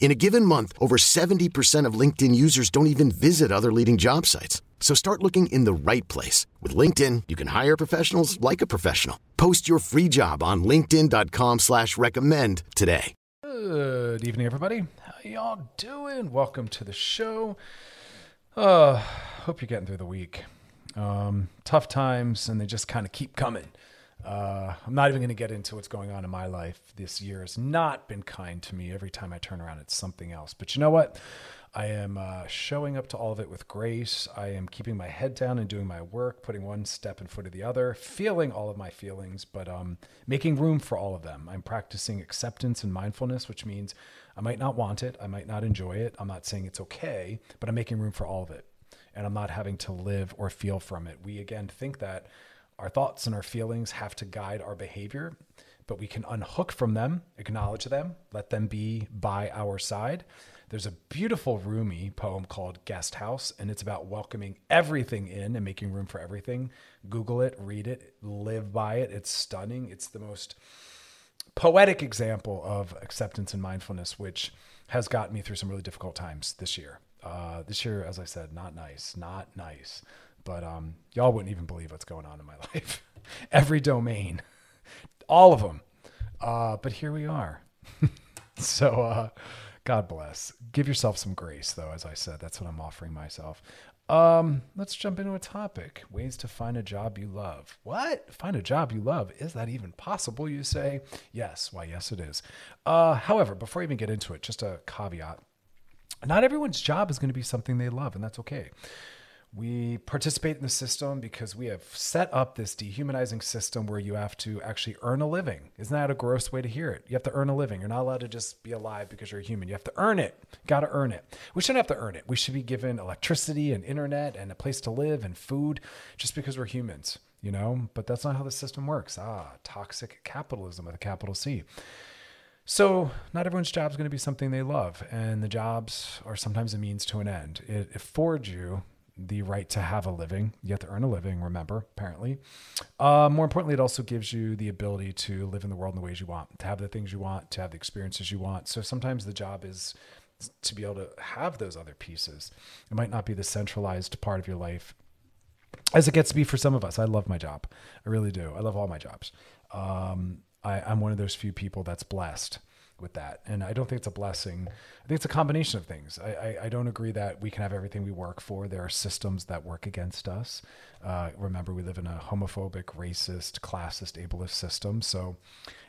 In a given month, over 70% of LinkedIn users don't even visit other leading job sites. So start looking in the right place. With LinkedIn, you can hire professionals like a professional. Post your free job on linkedin.com slash recommend today. Good evening, everybody. How y'all doing? Welcome to the show. Uh, hope you're getting through the week. Um, tough times, and they just kind of keep coming. Uh, I'm not even going to get into what's going on in my life. This year has not been kind to me. Every time I turn around, it's something else. But you know what? I am uh, showing up to all of it with grace. I am keeping my head down and doing my work, putting one step in front of the other, feeling all of my feelings, but um, making room for all of them. I'm practicing acceptance and mindfulness, which means I might not want it, I might not enjoy it. I'm not saying it's okay, but I'm making room for all of it. And I'm not having to live or feel from it. We again think that our thoughts and our feelings have to guide our behavior, but we can unhook from them, acknowledge them, let them be by our side. There's a beautiful Rumi poem called Guest House, and it's about welcoming everything in and making room for everything. Google it, read it, live by it. It's stunning. It's the most poetic example of acceptance and mindfulness, which has gotten me through some really difficult times this year. Uh, this year, as I said, not nice, not nice. But um, y'all wouldn't even believe what's going on in my life. Every domain, all of them. Uh, but here we are. so uh, God bless. Give yourself some grace, though. As I said, that's what I'm offering myself. Um, let's jump into a topic: ways to find a job you love. What? Find a job you love? Is that even possible? You say? Yes. Why? Yes, it is. Uh, however, before I even get into it, just a caveat: not everyone's job is going to be something they love, and that's okay. We participate in the system because we have set up this dehumanizing system where you have to actually earn a living. Isn't that a gross way to hear it? You have to earn a living. You're not allowed to just be alive because you're a human. You have to earn it. Got to earn it. We shouldn't have to earn it. We should be given electricity and internet and a place to live and food just because we're humans, you know? But that's not how the system works. Ah, toxic capitalism with a capital C. So, not everyone's job is going to be something they love, and the jobs are sometimes a means to an end. It affords you the right to have a living. You have to earn a living, remember, apparently. Uh, more importantly, it also gives you the ability to live in the world in the ways you want, to have the things you want, to have the experiences you want. So sometimes the job is to be able to have those other pieces. It might not be the centralized part of your life as it gets to be for some of us. I love my job. I really do. I love all my jobs. Um, I, I'm one of those few people that's blessed with that. And I don't think it's a blessing. I think it's a combination of things. I, I, I, don't agree that we can have everything we work for. There are systems that work against us. Uh, remember, we live in a homophobic, racist, classist, ableist system. So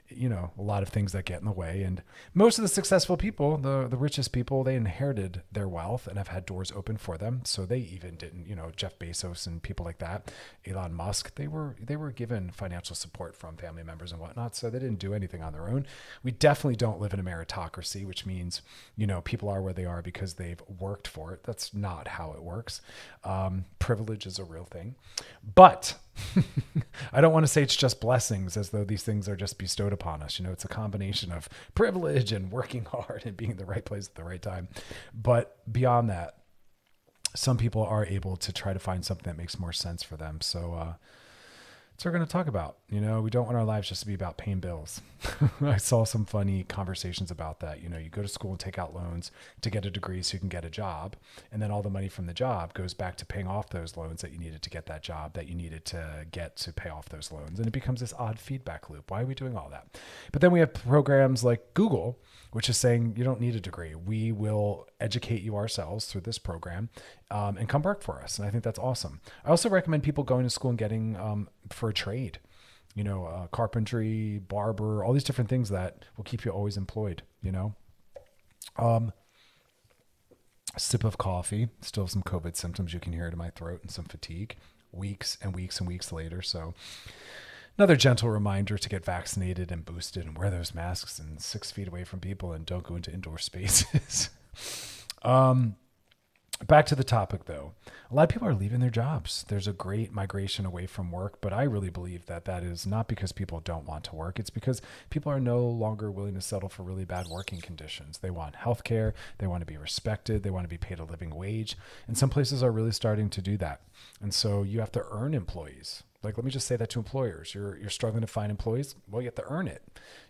you know a lot of things that get in the way. And most of the successful people the the richest people they inherited their wealth and have had doors open for them. So they even didn't you know Jeff Bezos and people like that Elon Musk they were they were given financial support from family members and whatnot. So they didn't do anything on their own. We definitely don't live in a meritocracy which means you know people are where they are because they've worked for it. That's not how it works. Um, privilege is a real thing. But I don't want to say it's just blessings as though these things are just bestowed upon us. You know, it's a combination of privilege and working hard and being in the right place at the right time. But beyond that, some people are able to try to find something that makes more sense for them. So, uh, what we're going to talk about. You know, we don't want our lives just to be about paying bills. I saw some funny conversations about that. You know, you go to school and take out loans to get a degree so you can get a job. And then all the money from the job goes back to paying off those loans that you needed to get that job that you needed to get to pay off those loans. And it becomes this odd feedback loop. Why are we doing all that? But then we have programs like Google which is saying you don't need a degree. We will educate you ourselves through this program um, and come work for us. And I think that's awesome. I also recommend people going to school and getting um, for a trade. you know, uh, carpentry, barber, all these different things that will keep you always employed, you know. Um, sip of coffee, still some COVID symptoms. You can hear it in my throat and some fatigue weeks and weeks and weeks later. So, another gentle reminder to get vaccinated and boosted and wear those masks and six feet away from people and don't go into indoor spaces. um, back to the topic though. A lot of people are leaving their jobs. There's a great migration away from work but i really believe that that is not because people don't want to work. It's because people are no longer willing to settle for really bad working conditions. They want health care. They want to be respected. They want to be paid a living wage. And some places are really starting to do that. And so you have to earn employees like, let me just say that to employers. You're, you're struggling to find employees. Well, you have to earn it.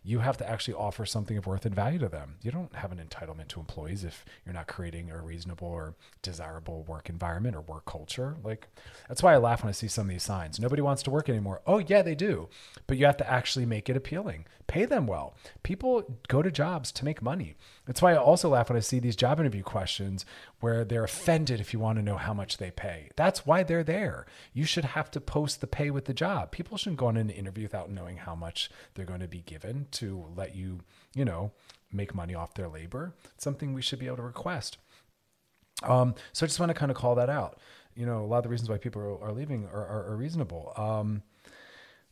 You have to actually offer something of worth and value to them. You don't have an entitlement to employees if you're not creating a reasonable or desirable work environment or work culture. Like, that's why I laugh when I see some of these signs. Nobody wants to work anymore. Oh, yeah, they do. But you have to actually make it appealing. Pay them well. People go to jobs to make money. That's why I also laugh when I see these job interview questions where they're offended if you want to know how much they pay. That's why they're there. You should have to post the pay with the job. People shouldn't go on an interview without knowing how much they're going to be given to let you, you know, make money off their labor. It's something we should be able to request. Um, so I just want to kind of call that out. You know, a lot of the reasons why people are, leaving are, are, are reasonable. Um,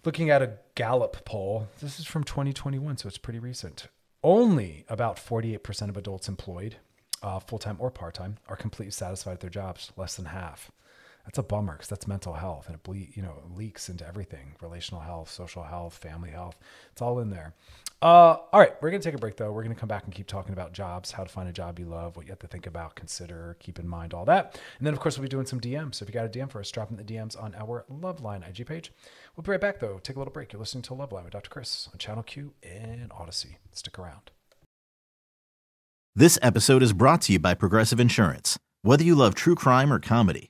looking at a Gallup poll, this is from 2021, so it's pretty recent only about 48% of adults employed, uh, full time or part time, are completely satisfied with their jobs. Less than half. That's a bummer because that's mental health and it ble- you know leaks into everything: relational health, social health, family health. It's all in there. Uh, all right, we're gonna take a break though. We're gonna come back and keep talking about jobs, how to find a job you love, what you have to think about, consider, keep in mind, all that. And then of course we'll be doing some DMs. So if you got a DM for us, drop in the DMs on our Loveline IG page. We'll be right back though. Take a little break. You're listening to Loveline with Dr. Chris on Channel Q and Audacy. Stick around. This episode is brought to you by Progressive Insurance. Whether you love true crime or comedy,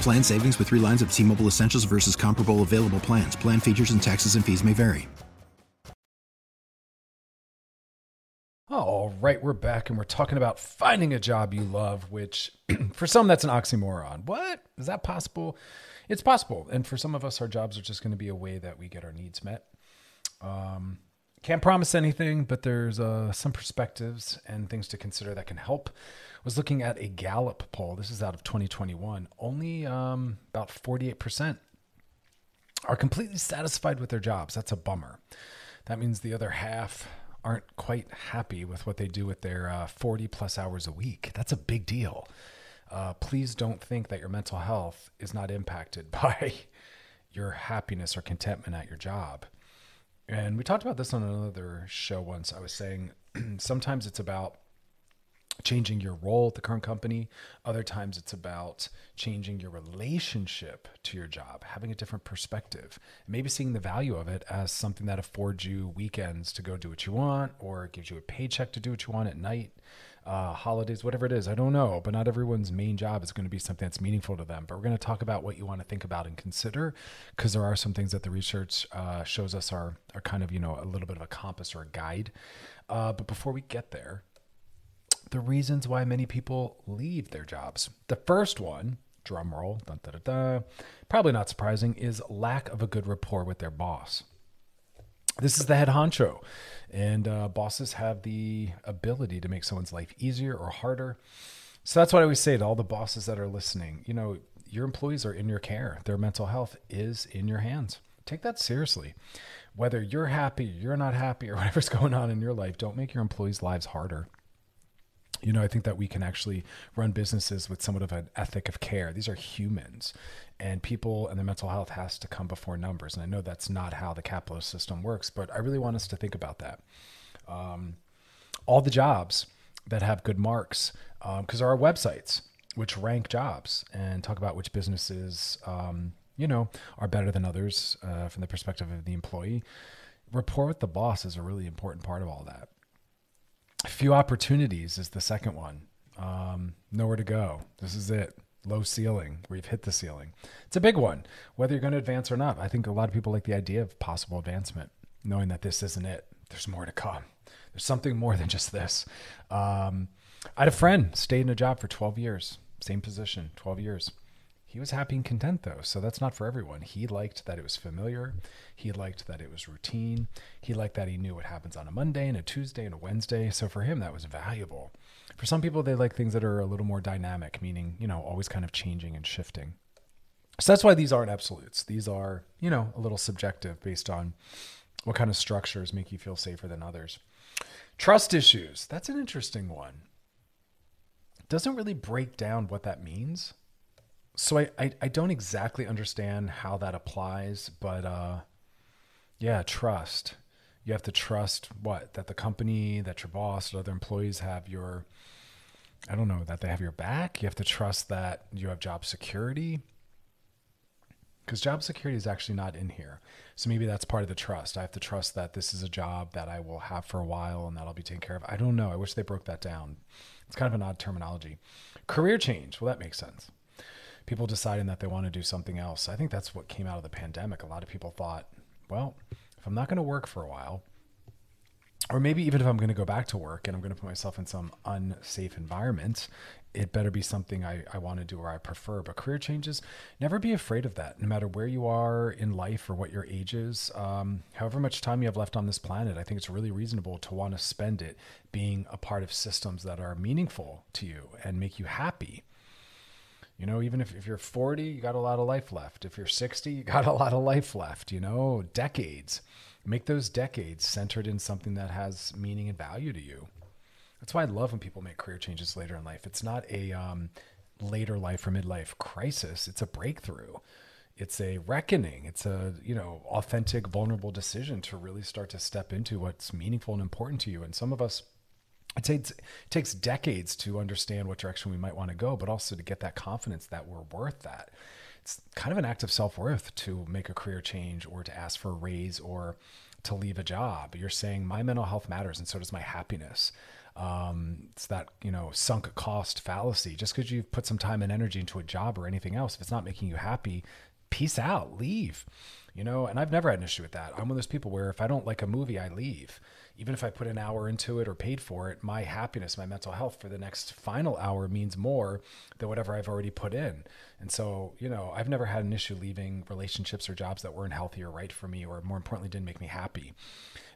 Plan savings with three lines of T Mobile Essentials versus comparable available plans. Plan features and taxes and fees may vary. All right, we're back and we're talking about finding a job you love, which for some that's an oxymoron. What? Is that possible? It's possible. And for some of us, our jobs are just going to be a way that we get our needs met. Um, can't promise anything, but there's uh, some perspectives and things to consider that can help. Was looking at a Gallup poll. This is out of 2021. Only um, about 48% are completely satisfied with their jobs. That's a bummer. That means the other half aren't quite happy with what they do with their uh, 40 plus hours a week. That's a big deal. Uh, please don't think that your mental health is not impacted by your happiness or contentment at your job. And we talked about this on another show once. I was saying sometimes it's about changing your role at the current company. Other times it's about changing your relationship to your job, having a different perspective, maybe seeing the value of it as something that affords you weekends to go do what you want or gives you a paycheck to do what you want at night. Uh, holidays, whatever it is, I don't know, but not everyone's main job is going to be something that's meaningful to them. But we're going to talk about what you want to think about and consider, because there are some things that the research uh, shows us are are kind of you know a little bit of a compass or a guide. Uh, but before we get there, the reasons why many people leave their jobs. The first one, drum roll, dun, dun, dun, probably not surprising, is lack of a good rapport with their boss. This is the head honcho, and uh, bosses have the ability to make someone's life easier or harder. So that's what I always say to all the bosses that are listening. You know, your employees are in your care. Their mental health is in your hands. Take that seriously. Whether you're happy, you're not happy, or whatever's going on in your life, don't make your employees' lives harder you know, I think that we can actually run businesses with somewhat of an ethic of care. These are humans, and people and their mental health has to come before numbers. And I know that's not how the capitalist system works, but I really want us to think about that. Um, all the jobs that have good marks, because um, there are websites which rank jobs and talk about which businesses, um, you know, are better than others uh, from the perspective of the employee. Rapport with the boss is a really important part of all that few opportunities is the second one. Um, nowhere to go. This is it. Low ceiling. We've hit the ceiling. It's a big one, whether you're going to advance or not. I think a lot of people like the idea of possible advancement, knowing that this isn't it. There's more to come. There's something more than just this. Um, I had a friend stayed in a job for 12 years, same position, 12 years. He was happy and content though, so that's not for everyone. He liked that it was familiar. He liked that it was routine. He liked that he knew what happens on a Monday and a Tuesday and a Wednesday. So for him, that was valuable. For some people, they like things that are a little more dynamic, meaning, you know, always kind of changing and shifting. So that's why these aren't absolutes. These are, you know, a little subjective based on what kind of structures make you feel safer than others. Trust issues. That's an interesting one. Doesn't really break down what that means so I, I, I don't exactly understand how that applies, but uh, yeah, trust. You have to trust what that the company, that your boss, other employees have your, I don't know, that they have your back. You have to trust that you have job security, because job security is actually not in here. So maybe that's part of the trust. I have to trust that this is a job that I will have for a while and that I'll be taken care of. I don't know. I wish they broke that down. It's kind of an odd terminology. Career change. Well, that makes sense people deciding that they want to do something else. I think that's what came out of the pandemic. A lot of people thought, well, if I'm not going to work for a while, or maybe even if I'm going to go back to work and I'm going to put myself in some unsafe environment, it better be something I, I want to do or I prefer. But career changes, never be afraid of that, no matter where you are in life or what your age is. Um, however much time you have left on this planet, I think it's really reasonable to want to spend it being a part of systems that are meaningful to you and make you happy. You know, even if, if you're 40, you got a lot of life left. If you're 60, you got a lot of life left, you know, decades. Make those decades centered in something that has meaning and value to you. That's why I love when people make career changes later in life. It's not a um, later life or midlife crisis, it's a breakthrough. It's a reckoning. It's a, you know, authentic, vulnerable decision to really start to step into what's meaningful and important to you. And some of us, it takes, it takes decades to understand what direction we might want to go, but also to get that confidence that we're worth that. It's kind of an act of self worth to make a career change or to ask for a raise or to leave a job. You're saying my mental health matters and so does my happiness. Um, it's that you know sunk cost fallacy. Just because you've put some time and energy into a job or anything else, if it's not making you happy, peace out, leave. You know, and I've never had an issue with that. I'm one of those people where if I don't like a movie, I leave even if I put an hour into it or paid for it, my happiness, my mental health for the next final hour means more than whatever I've already put in. And so, you know, I've never had an issue leaving relationships or jobs that weren't healthy or right for me, or more importantly, didn't make me happy.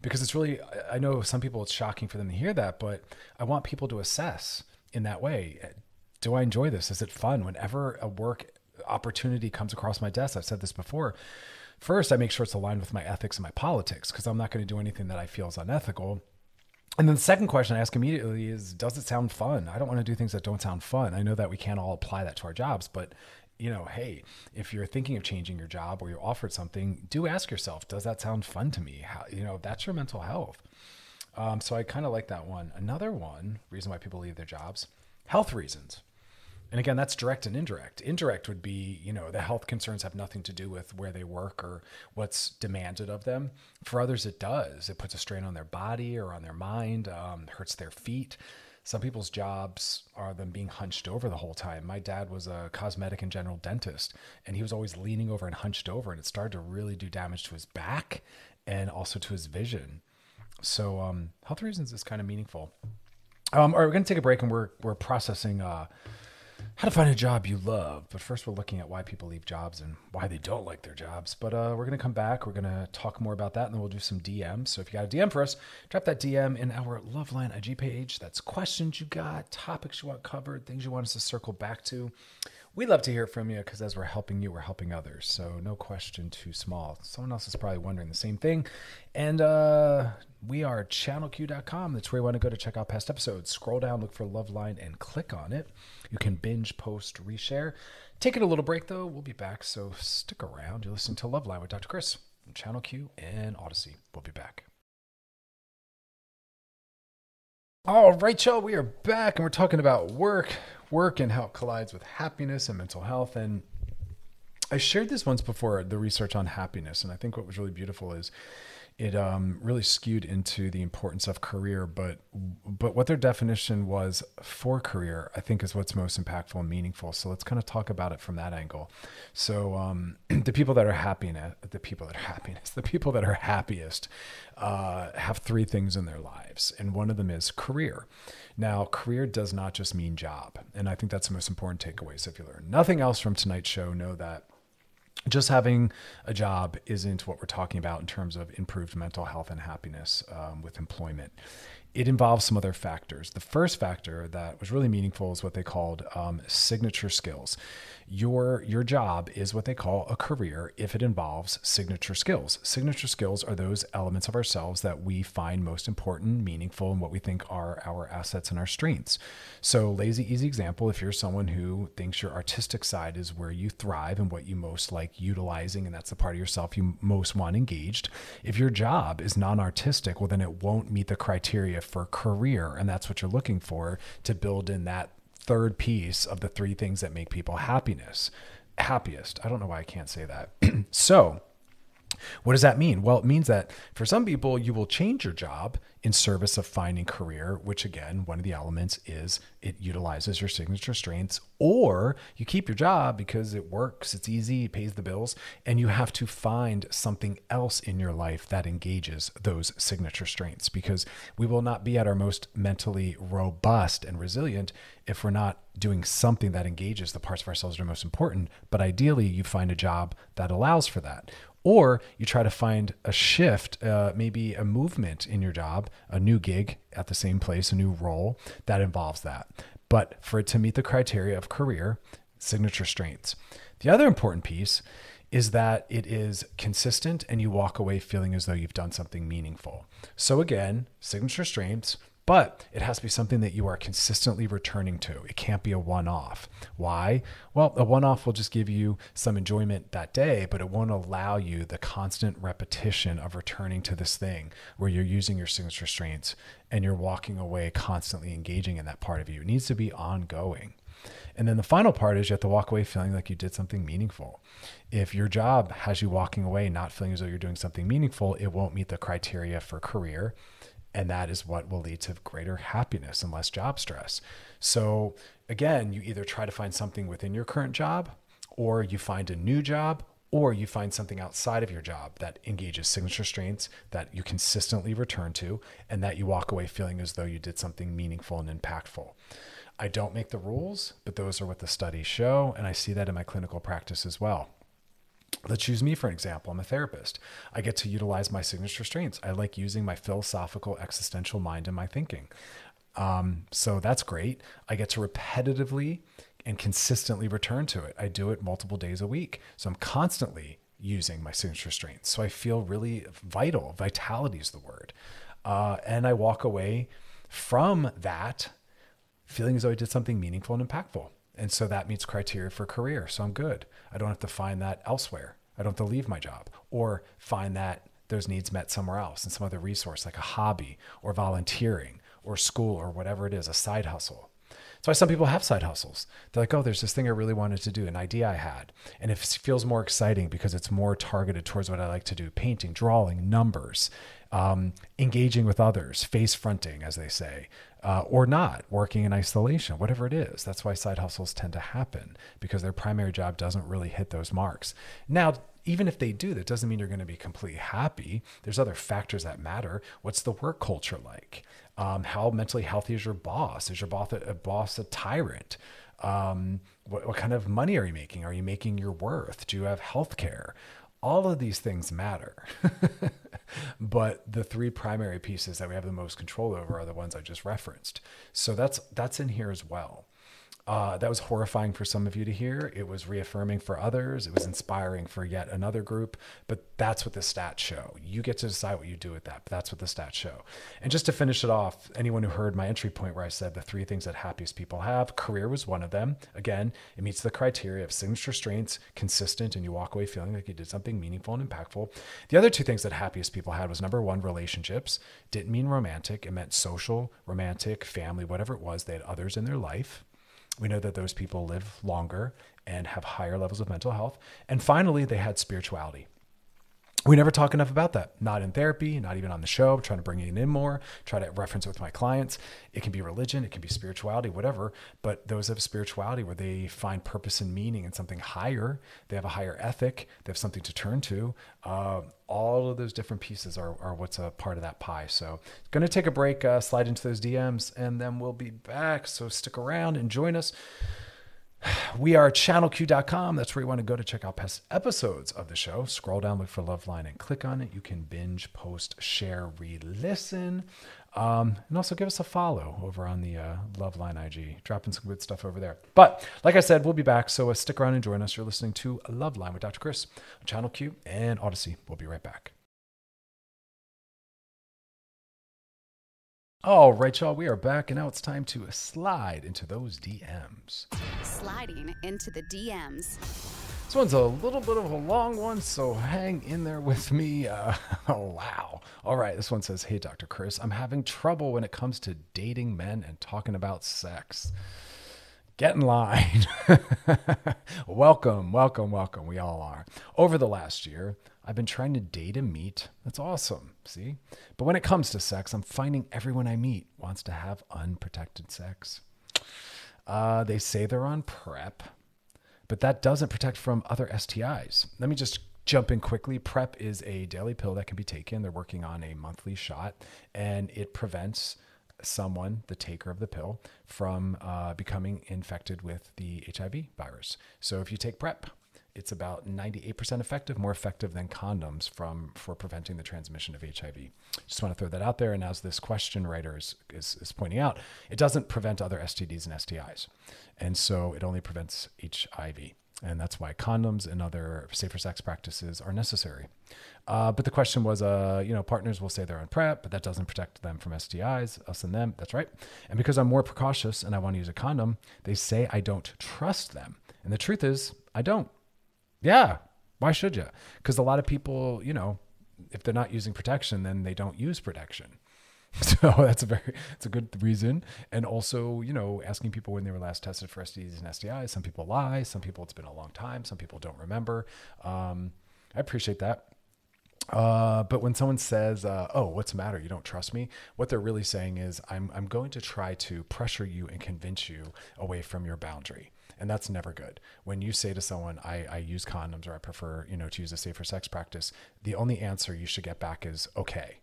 Because it's really, I know some people it's shocking for them to hear that, but I want people to assess in that way. Do I enjoy this? Is it fun? Whenever a work opportunity comes across my desk, I've said this before first I make sure it's aligned with my ethics and my politics because I'm not going to do anything that I feel is unethical. And then the second question I ask immediately is, does it sound fun? I don't want to do things that don't sound fun. I know that we can't all apply that to our jobs, but you know, hey, if you're thinking of changing your job or you're offered something, do ask yourself, does that sound fun to me? How, you know, that's your mental health. Um, so I kind of like that one. Another one, reason why people leave their jobs, health reasons. And again, that's direct and indirect. Indirect would be, you know, the health concerns have nothing to do with where they work or what's demanded of them. For others, it does. It puts a strain on their body or on their mind, um, hurts their feet. Some people's jobs are them being hunched over the whole time. My dad was a cosmetic and general dentist, and he was always leaning over and hunched over, and it started to really do damage to his back and also to his vision. So, um, health reasons is kind of meaningful. Um, all right, we're going to take a break and we're, we're processing uh, how to find a job you love. But first, we're looking at why people leave jobs and why they don't like their jobs. But uh, we're going to come back. We're going to talk more about that and then we'll do some DMs. So if you got a DM for us, drop that DM in our Loveline IG page. That's questions you got, topics you want covered, things you want us to circle back to. We love to hear from you because as we're helping you, we're helping others. So no question too small. Someone else is probably wondering the same thing. And uh, we are channelq.com. That's where you want to go to check out past episodes. Scroll down, look for Loveline, and click on it. You can binge, post, reshare. Taking a little break though. We'll be back. So stick around. You're listening to Love Loveline with Dr. Chris from Channel Q and Audacy. We'll be back. All right, y'all, we are back and we're talking about work, work and how it collides with happiness and mental health. And I shared this once before the research on happiness. And I think what was really beautiful is it um, really skewed into the importance of career, but but what their definition was for career, I think, is what's most impactful and meaningful. So let's kind of talk about it from that angle. So um, the people that are happiness, the people that are happiness, the people that are happiest uh, have three things in their lives, and one of them is career. Now, career does not just mean job, and I think that's the most important takeaway. So if you learn nothing else from tonight's show, know that just having a job isn't what we're talking about in terms of improved mental health and happiness um, with employment. It involves some other factors. The first factor that was really meaningful is what they called um, signature skills your your job is what they call a career if it involves signature skills. Signature skills are those elements of ourselves that we find most important, meaningful, and what we think are our assets and our strengths. So, lazy easy example, if you're someone who thinks your artistic side is where you thrive and what you most like utilizing and that's the part of yourself you most want engaged, if your job is non-artistic, well then it won't meet the criteria for career and that's what you're looking for to build in that third piece of the three things that make people happiness happiest. I don't know why I can't say that. so, what does that mean? Well, it means that for some people, you will change your job in service of finding career, which again, one of the elements is it utilizes your signature strengths, or you keep your job because it works, it's easy, it pays the bills, and you have to find something else in your life that engages those signature strengths because we will not be at our most mentally robust and resilient if we're not doing something that engages the parts of ourselves that are most important. But ideally, you find a job that allows for that or you try to find a shift, uh, maybe a movement in your job, a new gig at the same place, a new role that involves that. But for it to meet the criteria of career, signature strengths. The other important piece is that it is consistent and you walk away feeling as though you've done something meaningful. So, again, signature strengths, but it has to be something that you are consistently returning to. It can't be a one off. Why? Well, a one off will just give you some enjoyment that day, but it won't allow you the constant repetition of returning to this thing where you're using your signature strengths and you're walking away constantly engaging in that part of you. It needs to be ongoing. And then the final part is you have to walk away feeling like you did something meaningful. If your job has you walking away not feeling as though you're doing something meaningful, it won't meet the criteria for career and that is what will lead to greater happiness and less job stress. So, again, you either try to find something within your current job, or you find a new job, or you find something outside of your job that engages signature strengths that you consistently return to, and that you walk away feeling as though you did something meaningful and impactful. I don't make the rules, but those are what the studies show, and I see that in my clinical practice as well. Let's use me for an example. I'm a therapist. I get to utilize my signature strengths. I like using my philosophical, existential mind in my thinking. Um, so that's great. I get to repetitively and consistently return to it. I do it multiple days a week. So I'm constantly using my signature strengths. So I feel really vital. Vitality is the word. Uh, and I walk away from that feeling as though I did something meaningful and impactful. And so that meets criteria for career. So I'm good. I don't have to find that elsewhere. I don't have to leave my job or find that those needs met somewhere else in some other resource like a hobby or volunteering or school or whatever it is, a side hustle. That's why some people have side hustles. They're like, oh, there's this thing I really wanted to do, an idea I had. And it feels more exciting because it's more targeted towards what I like to do painting, drawing, numbers, um, engaging with others, face fronting, as they say, uh, or not working in isolation, whatever it is. That's why side hustles tend to happen because their primary job doesn't really hit those marks. Now, even if they do, that doesn't mean you're going to be completely happy. There's other factors that matter. What's the work culture like? Um, how mentally healthy is your boss? Is your boss a, a boss a tyrant? Um, what, what kind of money are you making? Are you making your worth? Do you have health care? All of these things matter. but the three primary pieces that we have the most control over are the ones I just referenced. So that's that's in here as well. Uh, that was horrifying for some of you to hear. It was reaffirming for others. It was inspiring for yet another group. But that's what the stats show. You get to decide what you do with that. But that's what the stats show. And just to finish it off, anyone who heard my entry point where I said the three things that happiest people have, career was one of them. Again, it meets the criteria of signature strengths, consistent, and you walk away feeling like you did something meaningful and impactful. The other two things that happiest people had was number one, relationships. Didn't mean romantic. It meant social, romantic, family, whatever it was. They had others in their life. We know that those people live longer and have higher levels of mental health. And finally, they had spirituality. We never talk enough about that. Not in therapy, not even on the show. I'm trying to bring it in more, try to reference it with my clients. It can be religion, it can be spirituality, whatever. But those of spirituality where they find purpose and meaning in something higher, they have a higher ethic, they have something to turn to. Uh, all of those different pieces are, are what's a part of that pie. So, going to take a break, uh, slide into those DMs, and then we'll be back. So, stick around and join us. We are channelq.com. That's where you want to go to check out past episodes of the show. Scroll down, look for Loveline, and click on it. You can binge, post, share, re listen. Um, and also give us a follow over on the uh, Loveline IG. Dropping some good stuff over there. But like I said, we'll be back. So uh, stick around and join us. You're listening to Loveline with Dr. Chris Channel Q and Audacy. We'll be right back. All right, y'all, we are back, and now it's time to slide into those DMs. Sliding into the DMs. This one's a little bit of a long one, so hang in there with me. Uh, oh, wow. All right, this one says Hey, Dr. Chris, I'm having trouble when it comes to dating men and talking about sex. Get in line. welcome, welcome, welcome. We all are. Over the last year, I've been trying to date and meet. That's awesome. See? But when it comes to sex, I'm finding everyone I meet wants to have unprotected sex. Uh, they say they're on PrEP, but that doesn't protect from other STIs. Let me just jump in quickly. PrEP is a daily pill that can be taken. They're working on a monthly shot, and it prevents someone, the taker of the pill, from uh, becoming infected with the HIV virus. So if you take PrEP, it's about 98% effective, more effective than condoms from for preventing the transmission of HIV. Just want to throw that out there. And as this question writer is, is, is pointing out, it doesn't prevent other STDs and STIs. And so it only prevents HIV. And that's why condoms and other safer sex practices are necessary. Uh, but the question was, uh, you know, partners will say they're on PrEP, but that doesn't protect them from STIs, us and them. That's right. And because I'm more precautious and I want to use a condom, they say I don't trust them. And the truth is, I don't. Yeah. Why should you? Because a lot of people, you know, if they're not using protection, then they don't use protection. So that's a very, it's a good reason. And also, you know, asking people when they were last tested for STDs and STIs. Some people lie. Some people, it's been a long time. Some people don't remember. Um, I appreciate that. Uh, but when someone says, uh, "Oh, what's the matter? You don't trust me?" What they're really saying is, "I'm I'm going to try to pressure you and convince you away from your boundary." And that's never good when you say to someone I, I use condoms or i prefer you know to use a safer sex practice the only answer you should get back is okay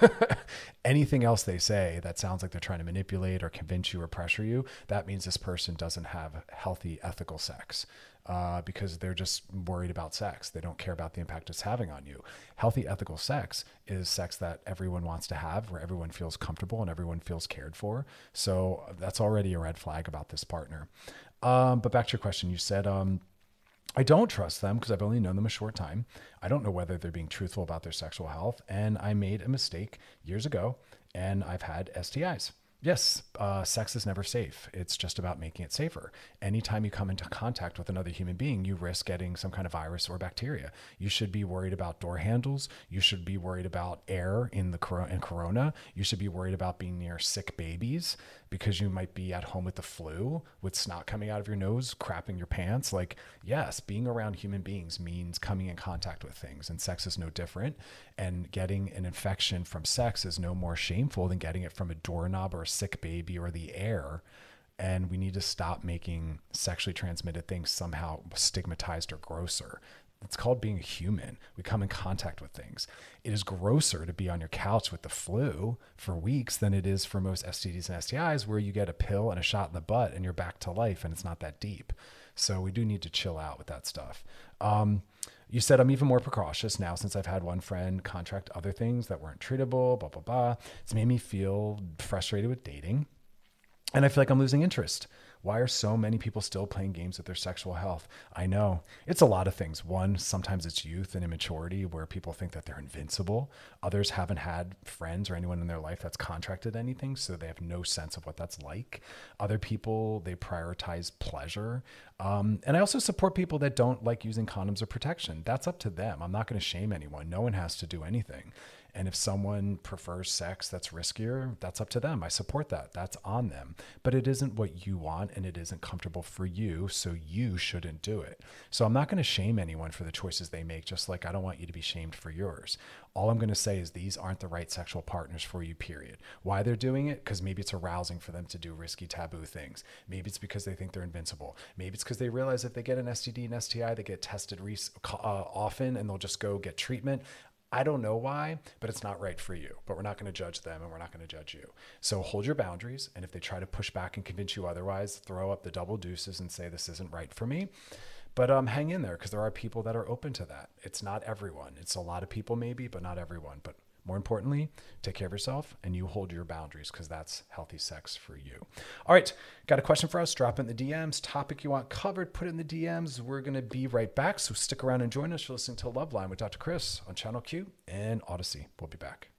anything else they say that sounds like they're trying to manipulate or convince you or pressure you that means this person doesn't have healthy ethical sex uh, because they're just worried about sex. They don't care about the impact it's having on you. Healthy, ethical sex is sex that everyone wants to have, where everyone feels comfortable and everyone feels cared for. So that's already a red flag about this partner. Um, but back to your question, you said, um, I don't trust them because I've only known them a short time. I don't know whether they're being truthful about their sexual health. And I made a mistake years ago and I've had STIs. Yes, uh, sex is never safe. It's just about making it safer. Anytime you come into contact with another human being, you risk getting some kind of virus or bacteria. You should be worried about door handles. You should be worried about air in the in corona. You should be worried about being near sick babies because you might be at home with the flu, with snot coming out of your nose, crapping your pants. Like, yes, being around human beings means coming in contact with things, and sex is no different. And getting an infection from sex is no more shameful than getting it from a doorknob or a sick baby or the air. And we need to stop making sexually transmitted things somehow stigmatized or grosser It's called being a human. We come in contact with things. It is grosser to be on your couch with the flu for weeks than it is for most STDs and STIs, where you get a pill and a shot in the butt and you're back to life and it's not that deep. So we do need to chill out with that stuff. Um, you said I'm even more precautious now since I've had one friend contract other things that weren't treatable, blah, blah, blah. It's made me feel frustrated with dating. And I feel like I'm losing interest. Why are so many people still playing games with their sexual health? I know it's a lot of things. One, sometimes it's youth and immaturity where people think that they're invincible. Others haven't had friends or anyone in their life that's contracted anything, so they have no sense of what that's like. Other people, they prioritize pleasure. Um, and I also support people that don't like using condoms or protection. That's up to them. I'm not going to shame anyone. No one has to do anything. And if someone prefers sex that's riskier, that's up to them. I support that. That's on them. But it isn't what you want and it isn't comfortable for you. So you shouldn't do it. So I'm not going to shame anyone for the choices they make, just like I don't want you to be shamed for yours. All I'm going to say is these aren't the right sexual partners for you, period. Why they're doing it? Because maybe it's arousing for them to do risky, taboo things. Maybe it's because they think they're invincible. Maybe it's because they realize if they get an STD and STI, they get tested re- uh, often and they'll just go get treatment. I don't know why, but it's not right for you. But we're not going to judge them and we're not going to judge you. So hold your boundaries. And if they try to push back and convince you otherwise, throw up the double deuces and say, this isn't right for me. But um, hang in there because there are people that are open to that. It's not everyone. It's a lot of people, maybe, but not everyone. But more importantly, take care of yourself and you hold your boundaries because that's healthy sex for you. All right, got a question for us? Drop it in the DMs. Topic you want covered, put it in the DMs. We're going to be right back. So stick around and join us. You're listening to Loveline with Dr. Chris on Channel Q and Audacy. We'll be back.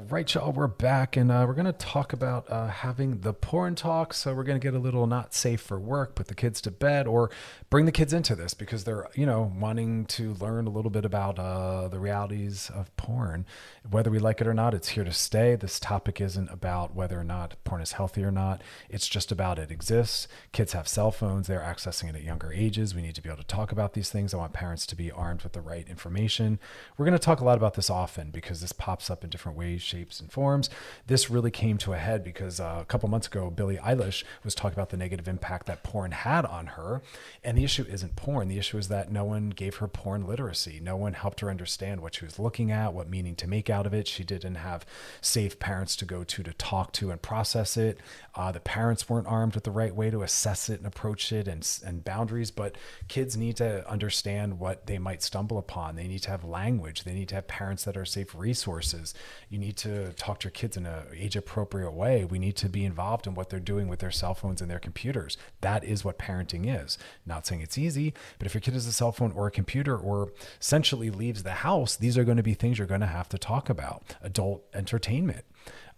Right, y'all, we're back and uh, we're going to talk about uh, having the porn talk. So, we're going to get a little not safe for work, put the kids to bed, or bring the kids into this because they're, you know, wanting to learn a little bit about uh, the realities of porn. Whether we like it or not, it's here to stay. This topic isn't about whether or not porn is healthy or not, it's just about it exists. Kids have cell phones, they're accessing it at younger ages. We need to be able to talk about these things. I want parents to be armed with the right information. We're going to talk a lot about this often because this pops up in different ways shapes, and forms. This really came to a head because uh, a couple months ago, Billie Eilish was talking about the negative impact that porn had on her. And the issue isn't porn. The issue is that no one gave her porn literacy. No one helped her understand what she was looking at, what meaning to make out of it. She didn't have safe parents to go to to talk to and process it. Uh, the parents weren't armed with the right way to assess it and approach it and, and boundaries. But kids need to understand what they might stumble upon. They need to have language. They need to have parents that are safe resources. You need to talk to your kids in a age appropriate way. We need to be involved in what they're doing with their cell phones and their computers. That is what parenting is. Not saying it's easy, but if your kid has a cell phone or a computer or essentially leaves the house, these are going to be things you're going to have to talk about. Adult entertainment.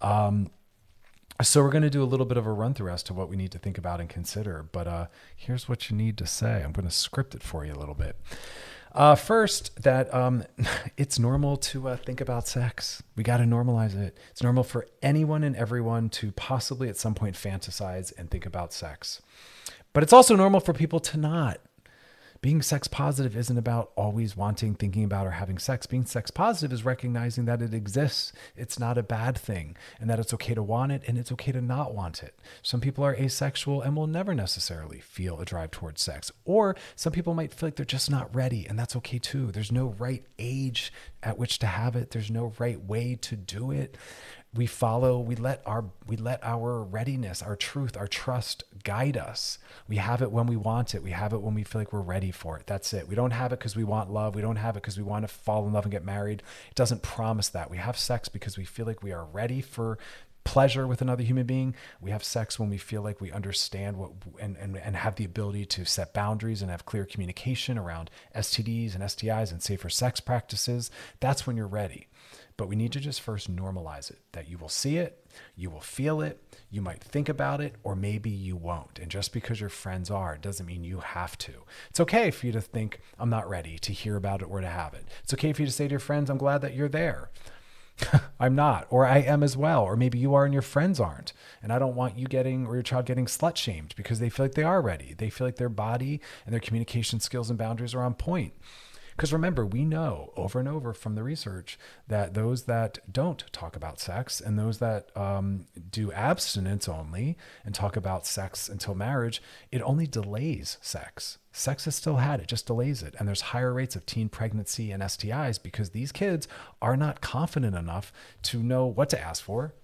Um, so we're going to do a little bit of a run through as to what we need to think about and consider. But uh, here's what you need to say. I'm going to script it for you a little bit. Uh, first, that um, it's normal to uh, think about sex. We got to normalize it. It's normal for anyone and everyone to possibly at some point fantasize and think about sex. But it's also normal for people to not being sex positive isn't about always wanting, thinking about, or having sex. Being sex positive is recognizing that it exists. It's not a bad thing, and that it's okay to want it and it's okay to not want it. Some people are asexual and will never necessarily feel a drive towards sex. Or some people might feel like they're just not ready, and that's okay too. There's no right age at which to have it, there's no right way to do it we follow we let our we let our readiness our truth our trust guide us. We have it when we want it. We have it when we feel like we're ready for it. That's it. We don't have it because we want love. We don't have it because we want to fall in love and get married. It doesn't promise that. We have sex because we feel like we are ready for pleasure with another human being. We have sex when we feel like we understand what and, and and have the ability to set boundaries and have clear communication around stds and stis and safer sex practices. That's when you're ready but we need to just first normalize it that you will see it, you will feel it, you might think about it, or maybe you won't. And just because your friends are, doesn't mean you have to. It's okay for you to think, I'm not ready to hear about it or to have it. It's okay for you to say to your friends, I'm glad that you're there. I'm not, or I am as well, or maybe you are and your friends aren't. And I don't want you getting or your child getting slut shamed because they feel like they are ready. They feel like their body and their communication skills and boundaries are on point Because remember, we know over and over from the research that those that don't talk about sex and those that um, do abstinence only and talk about sex until marriage, it only delays sex. Sex is still had, it just delays it. And there's higher rates of teen pregnancy and STIs because these kids are not confident enough to know what to ask for,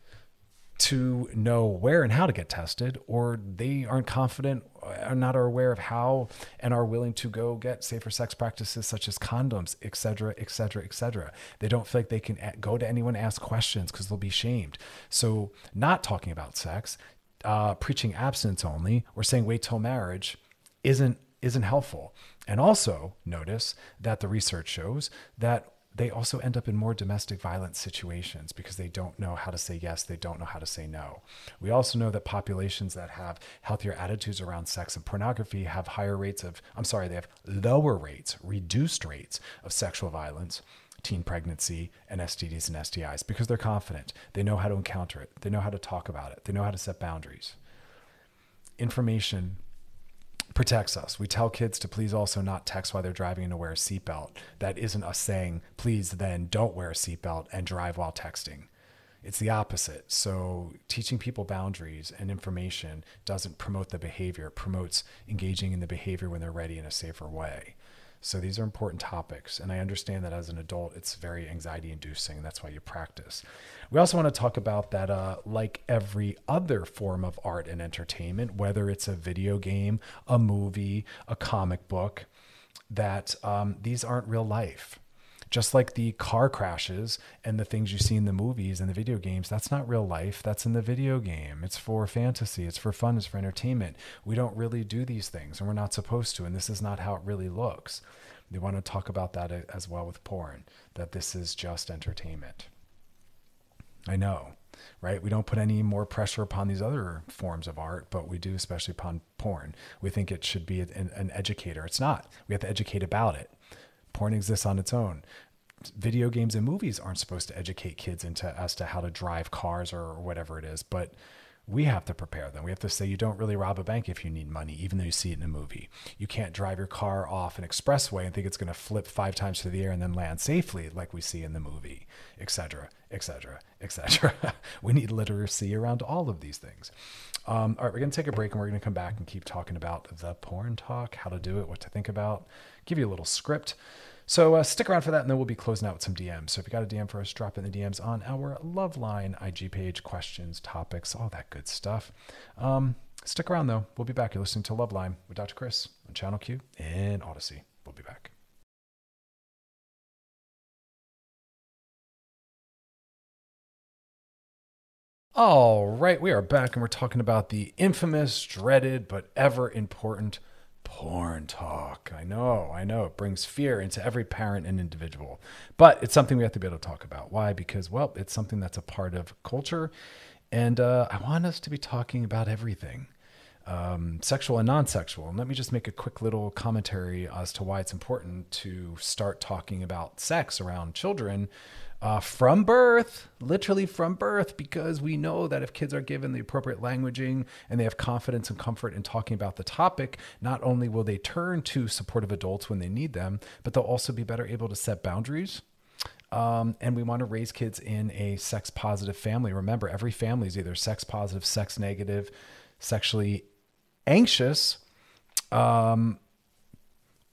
to know where and how to get tested, or they aren't confident, are not aware of how, and are willing to go get safer sex practices such as condoms, et cetera, et cetera, et cetera. They don't feel like they can go to anyone ask questions because they'll be shamed. So, not talking about sex, uh, preaching abstinence only, or saying wait till marriage isn't isn't helpful. And also notice that the research shows that they also end up in more domestic violence situations because they don't know how to say yes, they don't know how to say no. We also know that populations that have healthier attitudes around sex and pornography have higher rates of, I'm sorry, they have lower rates, reduced rates of sexual violence, teen pregnancy, and STDs and STIs because they're confident. They know how to encounter it, they know how to talk about it, they know how to set boundaries. Information protects us. We tell kids to please also not text while they're driving and to wear a seatbelt. That isn't us saying, please then don't wear a seatbelt and drive while texting. It's the opposite. So, teaching people boundaries and information doesn't promote the behavior, it promotes engaging in the behavior when they're ready in a safer way. So these are important topics. And I understand that as an adult, it's very anxiety inducing. That's why you practice. We also want to talk about that, uh, like every other form of art and entertainment, whether it's a video game, a movie, a comic book, that um, these aren't real life just like the car crashes and the things you see in the movies and the video games, that's not real life. That's in the video game. It's for fantasy, it's for fun, it's for entertainment. We don't really do these things and we're not supposed to. And this is not how it really looks. We want to talk about that as well with porn, that this is just entertainment. I know, right? We don't put any more pressure upon these other forms of art, but we do, especially upon porn. We think it should be an, an educator. It's not. We have to educate about it porn exists on its own. Video games and movies aren't supposed to educate kids into as to how to drive cars or whatever it is but we have to prepare them. We have to say you don't really rob a bank if you need money even though you see it in a movie. You can't drive your car off an expressway and think it's going to flip five times through the air and then land safely like we see in the movie etc etc etc we need literacy around all of these things. Um, all right we're going to take a break and we're going to come back and keep talking about the porn talk how to do it what to think about give you a little script so uh, stick around for that, and then we'll be closing out with some DMs. So if you got a DM for us, drop in the DMs on our Loveline IG page, questions, topics, all that good stuff. Um, stick around though. We'll be back. You're listening to Loveline with Dr. Chris on Channel Q and Audacy. We'll be back. All right, we are back and we're talking about the infamous, dreaded, but ever important porn talk. I know, I know. It brings fear into every parent and individual. But it's something we have to be able to talk about. Why? Because, well, it's something that's a part of culture. And uh, I want us to be talking about everything. Um, sexual and non-sexual. And let me just make a quick little commentary as to why it's important to start talking about sex around children uh, from birth, literally from birth, because we know that if kids are given the appropriate languaging and they have confidence and comfort in talking about the topic, not only will they turn to supportive adults when they need them, but they'll also be better able to set boundaries. Um, and we want to raise kids in a sex positive family. Remember, every family is either sex positive, sex negative, sexually anxious, um,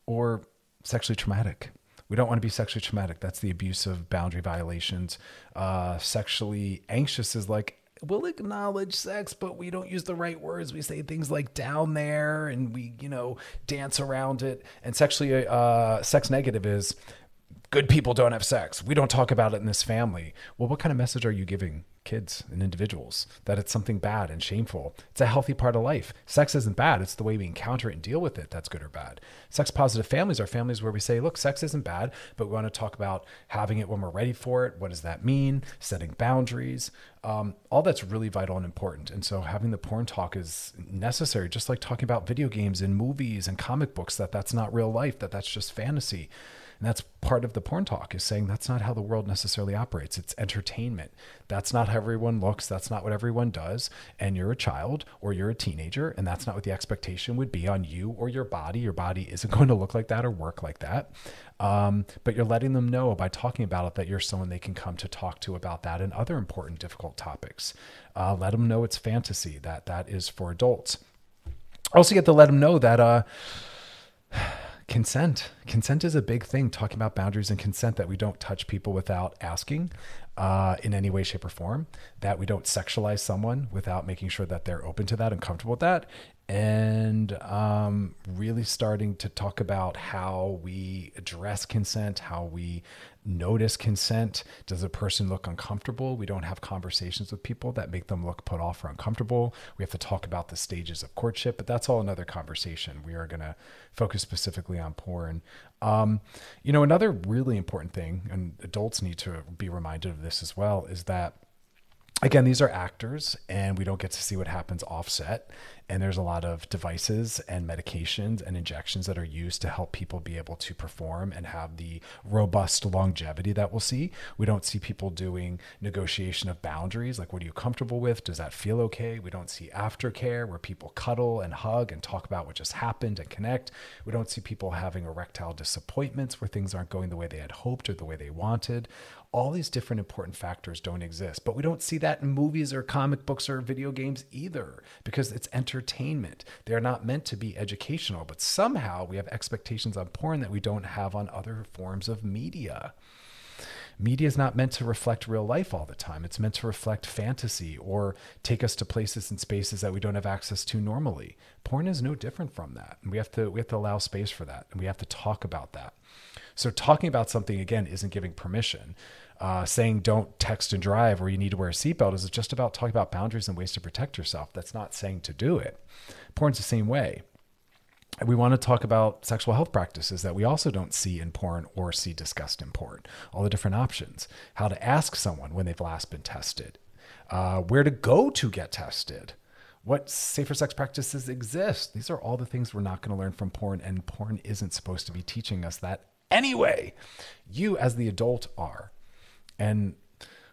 or sexually traumatic. We don't want to be sexually traumatic. That's the abuse of boundary violations. Uh, sexually anxious is like, we'll acknowledge sex, but we don't use the right words. We say things like down there and we, you know, dance around it. And sexually, uh, sex negative is good people don't have sex. We don't talk about it in this family. Well, what kind of message are you giving kids and individuals that it's something bad and shameful? It's a healthy part of life. Sex isn't bad. It's the way we encounter it and deal with it that's good or bad. Sex positive families are families where we say, look, sex isn't bad, but we want to talk about having it when we're ready for it. What does that mean? Setting boundaries. Um, all that's really vital and important. And so having the porn talk is necessary, just like talking about video games and movies and comic books, that that's not real life, that that's just fantasy And that's part of the porn talk is saying that's not how the world necessarily operates. It's entertainment. That's not how everyone looks. That's not what everyone does. And you're a child or you're a teenager, and that's not what the expectation would be on you or your body. Your body isn't going to look like that or work like that. Um, but you're letting them know by talking about it that you're someone they can come to talk to about that and other important, difficult topics. Uh, let them know it's fantasy, that that is for adults. Also, you have to let them know that uh, consent. Consent is a big thing talking about boundaries and consent that we don't touch people without asking uh, in any way shape or form that we don't sexualize someone without making sure that they're open to that and comfortable with that and um, really starting to talk about how we address consent, how we notice consent. Does a person look uncomfortable? We don't have conversations with people that make them look put off or uncomfortable. We have to talk about the stages of courtship, but that's all another conversation. We are going to focus specifically on porn. Um, you know, another really important thing, and adults need to be reminded of this as well, is that again, these are actors, and we don't get to see what happens offset. And there's a lot of devices and medications and injections that are used to help people be able to perform and have the robust longevity that we'll see. We don't see people doing negotiation of boundaries, like what are you comfortable with? Does that feel okay? We don't see aftercare where people cuddle and hug and talk about what just happened and connect. We don't see people having erectile disappointments where things aren't going the way they had hoped or the way they wanted all these different important factors don't exist. But we don't see that in movies or comic books or video games either because it's entertainment. They're not meant to be educational, but somehow we have expectations on porn that we don't have on other forms of media. Media is not meant to reflect real life all the time. It's meant to reflect fantasy or take us to places and spaces that we don't have access to normally. Porn is no different from that. And we have to we have to allow space for that and we have to talk about that. So talking about something again isn't giving permission uh, saying don't text and drive or you need to wear a seatbelt is just about talking about boundaries and ways to protect yourself. That's not saying to do it. Porn's the same way. We want to talk about sexual health practices that we also don't see in porn or see discussed in porn. All the different options. How to ask someone when they've last been tested. Uh, where to go to get tested what safer sex practices exist. These are all the things we're not going to learn from porn, and porn isn't supposed to be teaching us that anyway. You, as the adult, are. And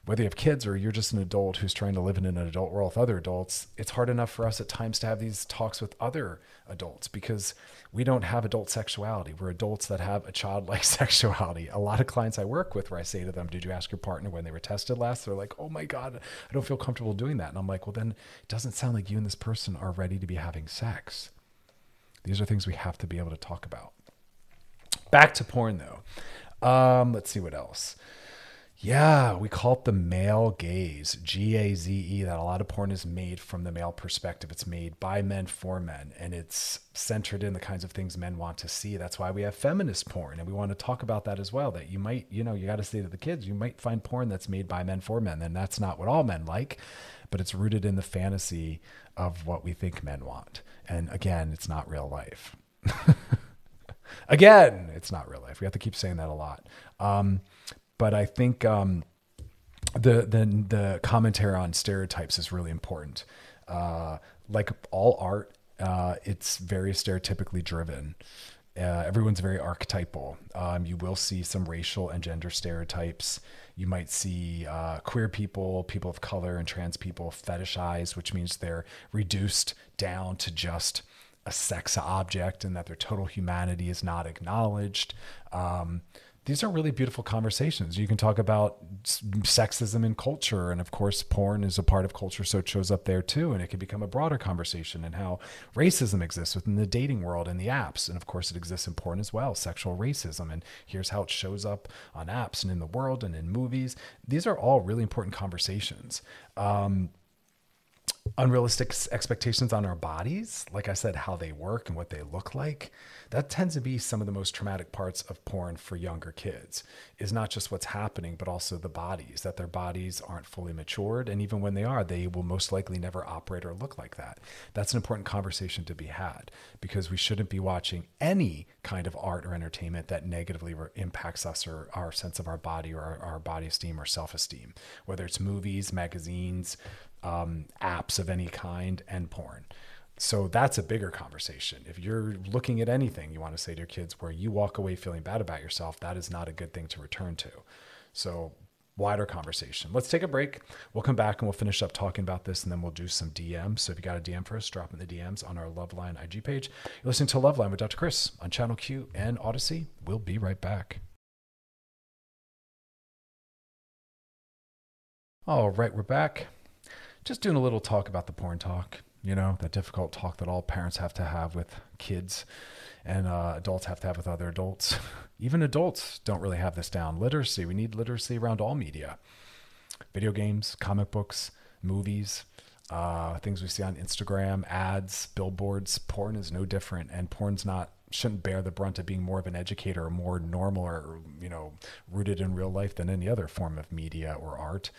whether you have kids or you're just an adult who's trying to live in an adult world with other adults, it's hard enough for us at times to have these talks with other adults because we don't have adult sexuality. We're adults that have a childlike sexuality. A lot of clients I work with where I say to them, Did you ask your partner when they were tested last? They're like, Oh my God, I don't feel comfortable doing that. And I'm like, Well, then it doesn't sound like you and this person are ready to be having sex. These are things we have to be able to talk about. Back to porn though. Um, let's see what else. Yeah, we call it the male gaze, G A Z E, that a lot of porn is made from the male perspective. It's made by men for men, and it's centered in the kinds of things men want to see. That's why we have feminist porn, and we want to talk about that as well. That you might, you know, you got to say to the kids, you might find porn that's made by men for men, and that's not what all men like, but it's rooted in the fantasy of what we think men want. And again, it's not real life. again, it's not real life. We have to keep saying that a lot. Um, but I think um, the the the commentary on stereotypes is really important. Uh, like all art, uh, it's very stereotypically driven. Uh, everyone's very archetypal. Um, you will see some racial and gender stereotypes. You might see uh, queer people, people of color, and trans people fetishized, which means they're reduced down to just a sex object and that their total humanity is not acknowledged. Um, these are really beautiful conversations. You can talk about sexism in culture, and of course, porn is a part of culture, so it shows up there too. And it can become a broader conversation and how racism exists within the dating world and the apps, and of course, it exists in porn as well. Sexual racism, and here's how it shows up on apps and in the world and in movies. These are all really important conversations. Um, unrealistic expectations on our bodies, like I said, how they work and what they look like, that tends to be some of the most traumatic parts of porn for younger kids. Is not just what's happening, but also the bodies, that their bodies aren't fully matured. And even when they are, they will most likely never operate or look like that. That's an important conversation to be had because we shouldn't be watching any kind of art or entertainment that negatively impacts us or our sense of our body or our, our body esteem or self esteem, whether it's movies, magazines, um, apps of any kind, and porn. so that's a bigger conversation. If you're looking at anything you want to say to your kids where you walk away feeling bad about yourself, that is not a good thing to return to. So wider conversation. Let's take a break. We'll come back and we'll finish up talking about this and then we'll do some DMs. So if you got a DM for us, drop in the DMs on our Loveline IG page. You're listening to Loveline with Dr. Chris on Channel Q and Audacy. We'll be right back. All right, we're back. Just doing a little talk about the porn talk, you know, that difficult talk that all parents have to have with kids and uh, adults have to have with other adults. Even adults don't really have this down. Literacy, we need literacy around all media video games, comic books, movies, uh, things we see on Instagram, ads, billboards. Porn is no different, and porn's not shouldn't bear the brunt of being more of an educator or more normal or you know rooted in real life than any other form of media or art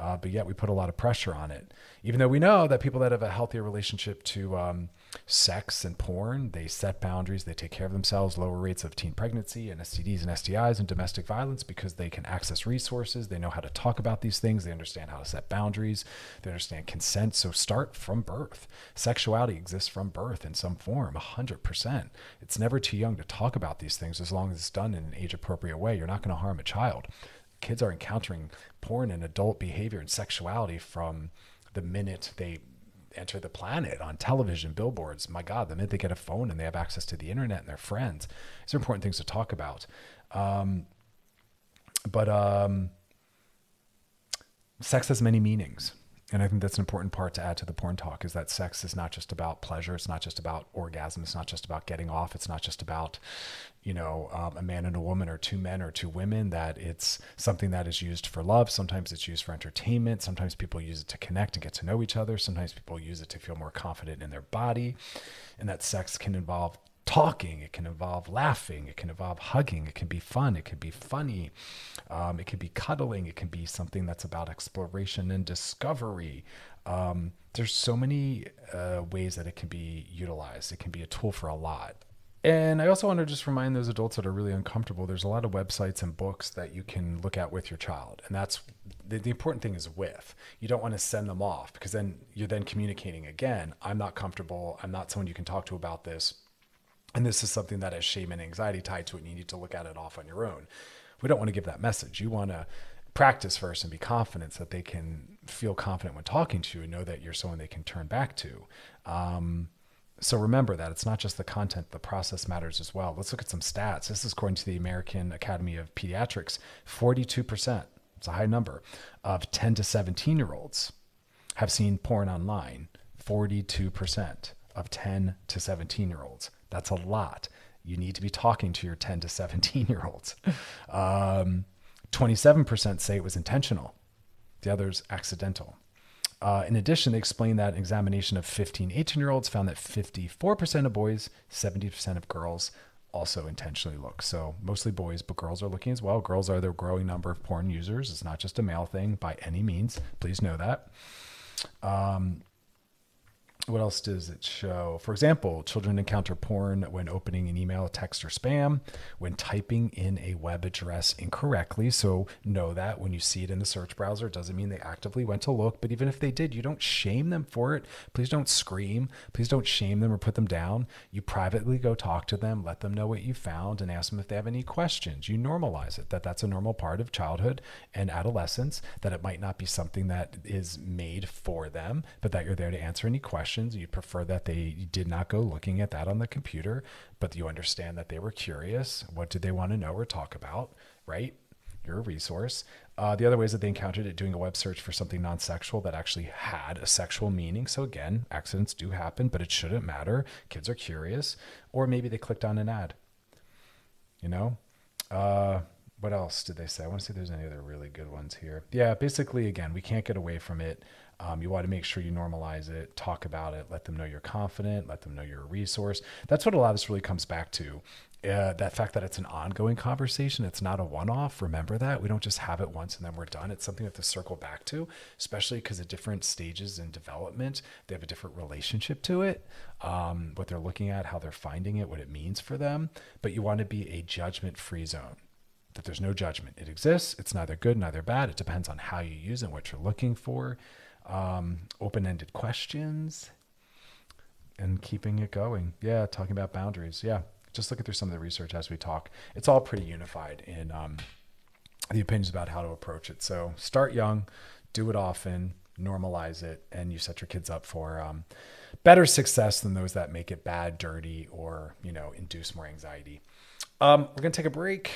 uh, but yet we put a lot of pressure on it even though we know that people that have a healthier relationship to um, sex and porn they set boundaries they take care of themselves lower rates of teen pregnancy and stds and stis and domestic violence because they can access resources they know how to talk about these things they understand how to set boundaries they understand consent so start from birth sexuality exists from birth in some form 100% it's never too young to talk about these things as long as it's done in an age appropriate way. You're not going to harm a child. Kids are encountering porn and adult behavior and sexuality from the minute they enter the planet on television, billboards. My God, the minute they get a phone and they have access to the internet and their friends, these are important things to talk about. Um, but um, sex has many meanings. And I think that's an important part to add to the porn talk is that sex is not just about pleasure. It's not just about orgasm. It's not just about getting off. It's not just about, you know, um, a man and a woman or two men or two women, that it's something that is used for love. Sometimes it's used for entertainment. Sometimes people use it to connect and get to know each other. Sometimes people use it to feel more confident in their body. And that sex can involve talking, it can involve laughing, it can involve hugging, it can be fun, it can be funny, um, it can be cuddling, it can be something that's about exploration and discovery. Um, there's so many uh, ways that it can be utilized. It can be a tool for a lot. And I also want to just remind those adults that are really uncomfortable. There's a lot of websites and books that you can look at with your child, and that's the, the, important thing is with. You don't want to send them off because then you're then communicating again. I'm not comfortable. I'm not someone you can talk to about this and this is something that has shame and anxiety tied to it, and you need to look at it off on your own. We don't want to give that message. You want to practice first and be confident so that they can feel confident when talking to you and know that you're someone they can turn back to. Um, so remember that it's not just the content, the process matters as well. Let's look at some stats. This is according to the American Academy of Pediatrics 42%, it's a high number, of 10 to 17 year olds have seen porn online. 42% of 10 to 17 year olds. That's a lot. You need to be talking to your 10 to 17 year olds. Um, 27% say it was intentional, the others accidental. Uh, in addition, they explain that an examination of 15, 18 year olds found that 54% of boys, 70% of girls also intentionally look. So mostly boys, but girls are looking as well. Girls are the growing number of porn users. It's not just a male thing by any means. Please know that. Um, what else does it show? For example, children encounter porn when opening an email, text, or spam, when typing in a web address incorrectly. So know that when you see it in the search browser, it doesn't mean they actively went to look. But even if they did, you don't shame them for it. Please don't scream. Please don't shame them or put them down. You privately go talk to them, let them know what you found, and ask them if they have any questions. You normalize it that that's a normal part of childhood and adolescence, that it might not be something that is made for them, but that you're there to answer any questions questions. You prefer that they did not go looking at that on the computer, but you understand that they were curious. What did they want to know or talk about, right? You're a resource. Uh, the other ways that they encountered it doing a web search for something non sexual that actually had a sexual meaning. So, again, accidents do happen, but it shouldn't matter. Kids are curious. Or maybe they clicked on an ad. You know? Uh, what else did they say? I want to see if there's any other really good ones here. Yeah, basically, again, we can't get away from it. Um, you want to make sure you normalize it, talk about it, let them know you're confident, let them know you're a resource. That's what a lot of this really comes back to. Uh, that fact that it's an ongoing conversation, it's not a one off. Remember that. We don't just have it once and then we're done. It's something have to circle back to, especially because at different stages in development, they have a different relationship to it, um, what they're looking at, how they're finding it, what it means for them. But you want to be a judgment free zone that there's no judgment. It exists. It's neither good, neither bad. It depends on how you use it, what you're looking for um, open ended questions. and keeping it going. Yeah, talking about boundaries. Yeah, just looking through some of the research as we talk. It's all pretty unified in um, the opinions about how to approach it. So start young, do it often, normalize it, and you set your kids up for um, better success than those that make it bad, dirty, or you know induce more anxiety. Um, we're gonna take a break.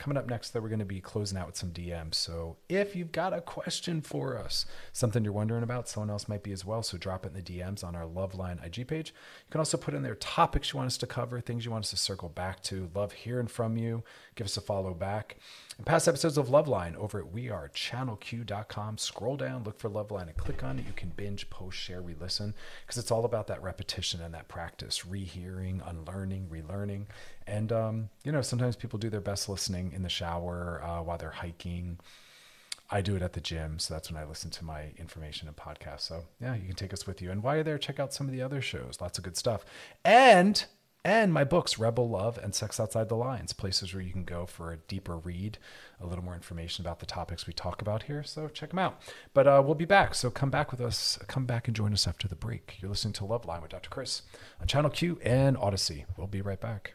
Coming up next, though, we're going to be closing out with some DMs. So if you've got a question for us, something you're wondering about, someone else might be as well. So drop it in the DMs on our Loveline IG page. You can also put in there topics you want us to cover, things you want us to circle back to. Love hearing from you. Give us a follow back. And past episodes of Loveline over at wearechannelq.com. Scroll down, look for Loveline, and click on it. You can binge, post, share, re listen, because it's all about that repetition and that practice, rehearing, unlearning, relearning. And, um, you know, sometimes people do their best listening in the shower uh, while they're hiking. I do it at the gym, so that's when I listen to my information and podcasts. So yeah, you can take us with you. And while you're there, check out some of the other shows. Lots of good stuff. And and my books, Rebel Love and Sex Outside the Lines, places where you can go for a deeper read, a little more information about the topics we talk about here. So check them out. But uh, we'll be back. So come back with us. Come back and join us after the break. You're listening to Loveline with Dr. Chris on Channel Q and Audacy. We'll be right back.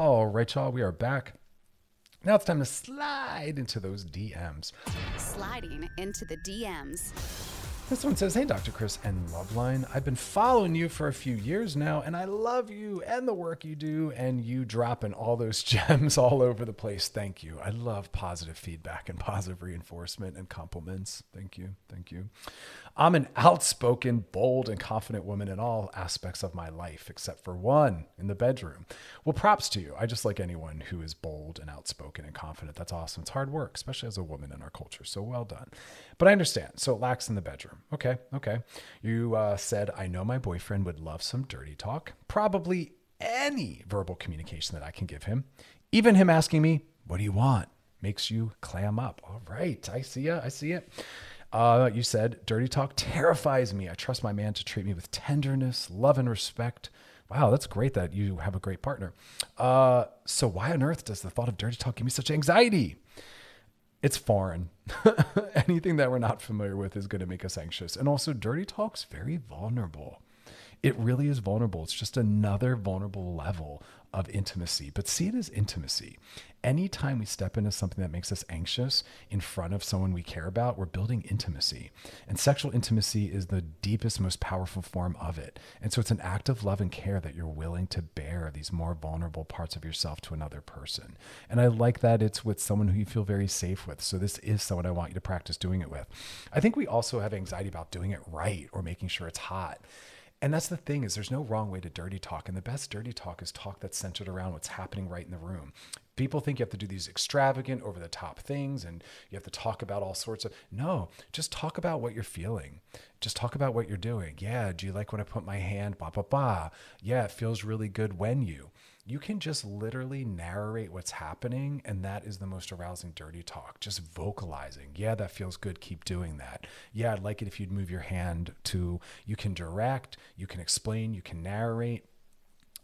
All right, y'all, we are back. Now it's time to slide into those DMs. Sliding into the DMs. This one says, Hey, Dr. Chris and Loveline. I've been following you for a few years now, and I love you and the work you do, and you dropping all those gems all over the place. Thank you. I love positive feedback and positive reinforcement and compliments. Thank you. Thank you. I'm an outspoken, bold, and confident woman in all aspects of my life, except for one in the bedroom. Well, props to you. I just like anyone who is bold and outspoken and confident. That's awesome. It's hard work, especially as a woman in our culture. So well done. But I understand. So it lacks in the bedroom. Okay. Okay. You uh, said, I know my boyfriend would love some dirty talk, probably any verbal communication that I can give him. Even him asking me, What do you want? makes you clam up. All right. I see ya. I see it. Uh, you said, dirty talk terrifies me. I trust my man to treat me with tenderness, love, and respect. Wow, that's great that you have a great partner. Uh, so, why on earth does the thought of dirty talk give me such anxiety? It's foreign. Anything that we're not familiar with is going to make us anxious. And also, dirty talk's very vulnerable. It really is vulnerable. It's just another vulnerable level of intimacy, but see it as intimacy. Anytime we step into something that makes us anxious in front of someone we care about, we're building intimacy. And sexual intimacy is the deepest, most powerful form of it. And so it's an act of love and care that you're willing to bear these more vulnerable parts of yourself to another person. And I like that it's with someone who you feel very safe with. So this is someone I want you to practice doing it with. I think we also have anxiety about doing it right or making sure it's hot. And that's the thing is there's no wrong way to dirty talk. And the best dirty talk is talk that's centered around what's happening right in the room. People think you have to do these extravagant, over the top things and you have to talk about all sorts of. No, just talk about what you're feeling. Just talk about what you're doing. Yeah, do you like when I put my hand, blah, blah, blah? Yeah, it feels really good when you you can just literally narrate what's happening and that is the most arousing dirty talk. Just vocalizing. Yeah that feels good. Keep doing that. Yeah i'd like it if you'd move your hand to you can direct you can explain you can narrate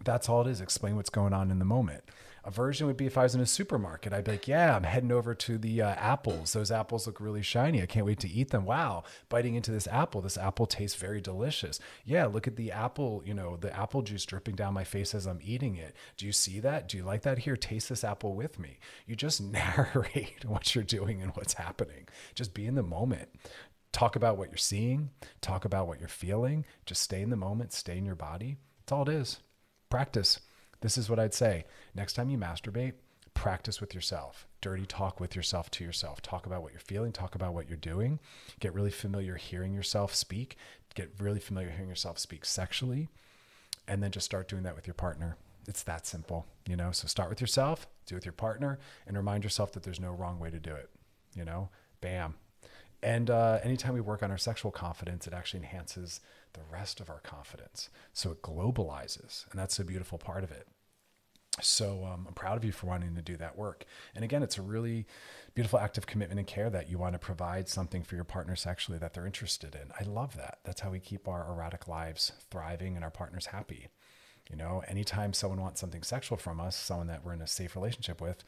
That's all it is. Explain what's going on in the moment. Aversion would be if I was in a supermarket. I'd be like, yeah, I'm heading over to the uh, apples. Those apples look really shiny. I can't wait to eat them. Wow, biting into this apple. This apple tastes very delicious. Yeah, look at the apple, you know, the apple juice dripping down my face as I'm eating it. Do you see that? Do you like that? Here, taste this apple with me. You just narrate what you're doing and what's happening. Just be in the moment talk about what you're seeing, talk about what you're feeling, just stay in the moment, stay in your body. That's all it is. Practice. This is what I'd say. Next time you masturbate, practice with yourself. Dirty talk with yourself to yourself. Talk about what you're feeling, talk about what you're doing. Get really familiar hearing yourself speak. Get really familiar hearing yourself speak sexually. And then just start doing that with your partner. It's that simple, you know? So start with yourself, do it with your partner, and remind yourself that there's no wrong way to do it. You know, bam, and uh, anytime we work on our sexual confidence, it actually enhances the rest of our confidence. So it globalizes. And that's a beautiful part of it. So um, I'm proud of you for wanting to do that work. And again, it's a really beautiful act of commitment and care that you want to provide something for your partner sexually that they're interested in. I love that. That's how we keep our erotic lives thriving and our partners happy. You know, anytime someone wants something sexual from us, someone that we're in a safe relationship with,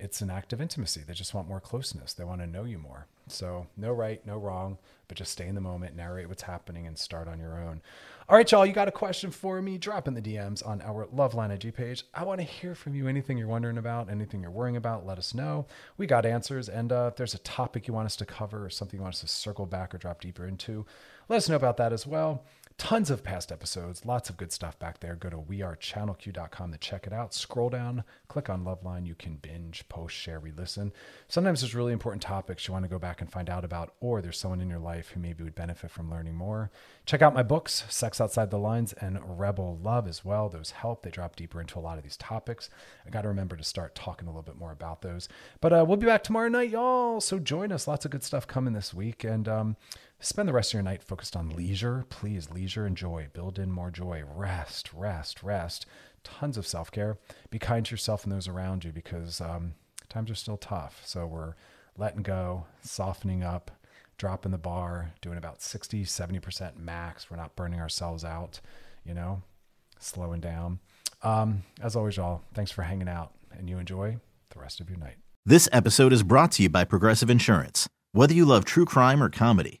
it's an act of intimacy. They just want more closeness. They want to know you more. So, no right, no wrong, but just stay in the moment, narrate what's happening, and start on your own. All right, y'all, you got a question for me? Drop in the DMs on our Loveline IG page. I want to hear from you. Anything you're wondering about, anything you're worrying about, let us know. We got answers. And uh, if there's a topic you want us to cover or something you want us to circle back or drop deeper into, let us know about that as well tons of past episodes, lots of good stuff back there. Go to wearechannelq.com to check it out. Scroll down, click on Loveline. You can binge, post, share, re listen. Sometimes there's really important topics you want to go back and find out about, or there's someone in your life who maybe would benefit from learning more. Check out my books, Sex Outside the Lines and Rebel Love as well. Those help. They drop deeper into a lot of these topics. I got to remember to start talking a little bit more about those. But uh, we'll be back tomorrow night, y'all. So join us. Lots of good stuff coming this week. And um, Spend the rest of your night focused on leisure. Please, leisure and joy. Build in more joy. Rest, rest, rest. Tons of self care. Be kind to yourself and those around you because um, times are still tough. So we're letting go, softening up, dropping the bar, doing about 60, 70% max. We're not burning ourselves out, you know, slowing down. Um, as always, y'all, thanks for hanging out and you enjoy the rest of your night. This episode is brought to you by Progressive Insurance. Whether you love true crime or comedy,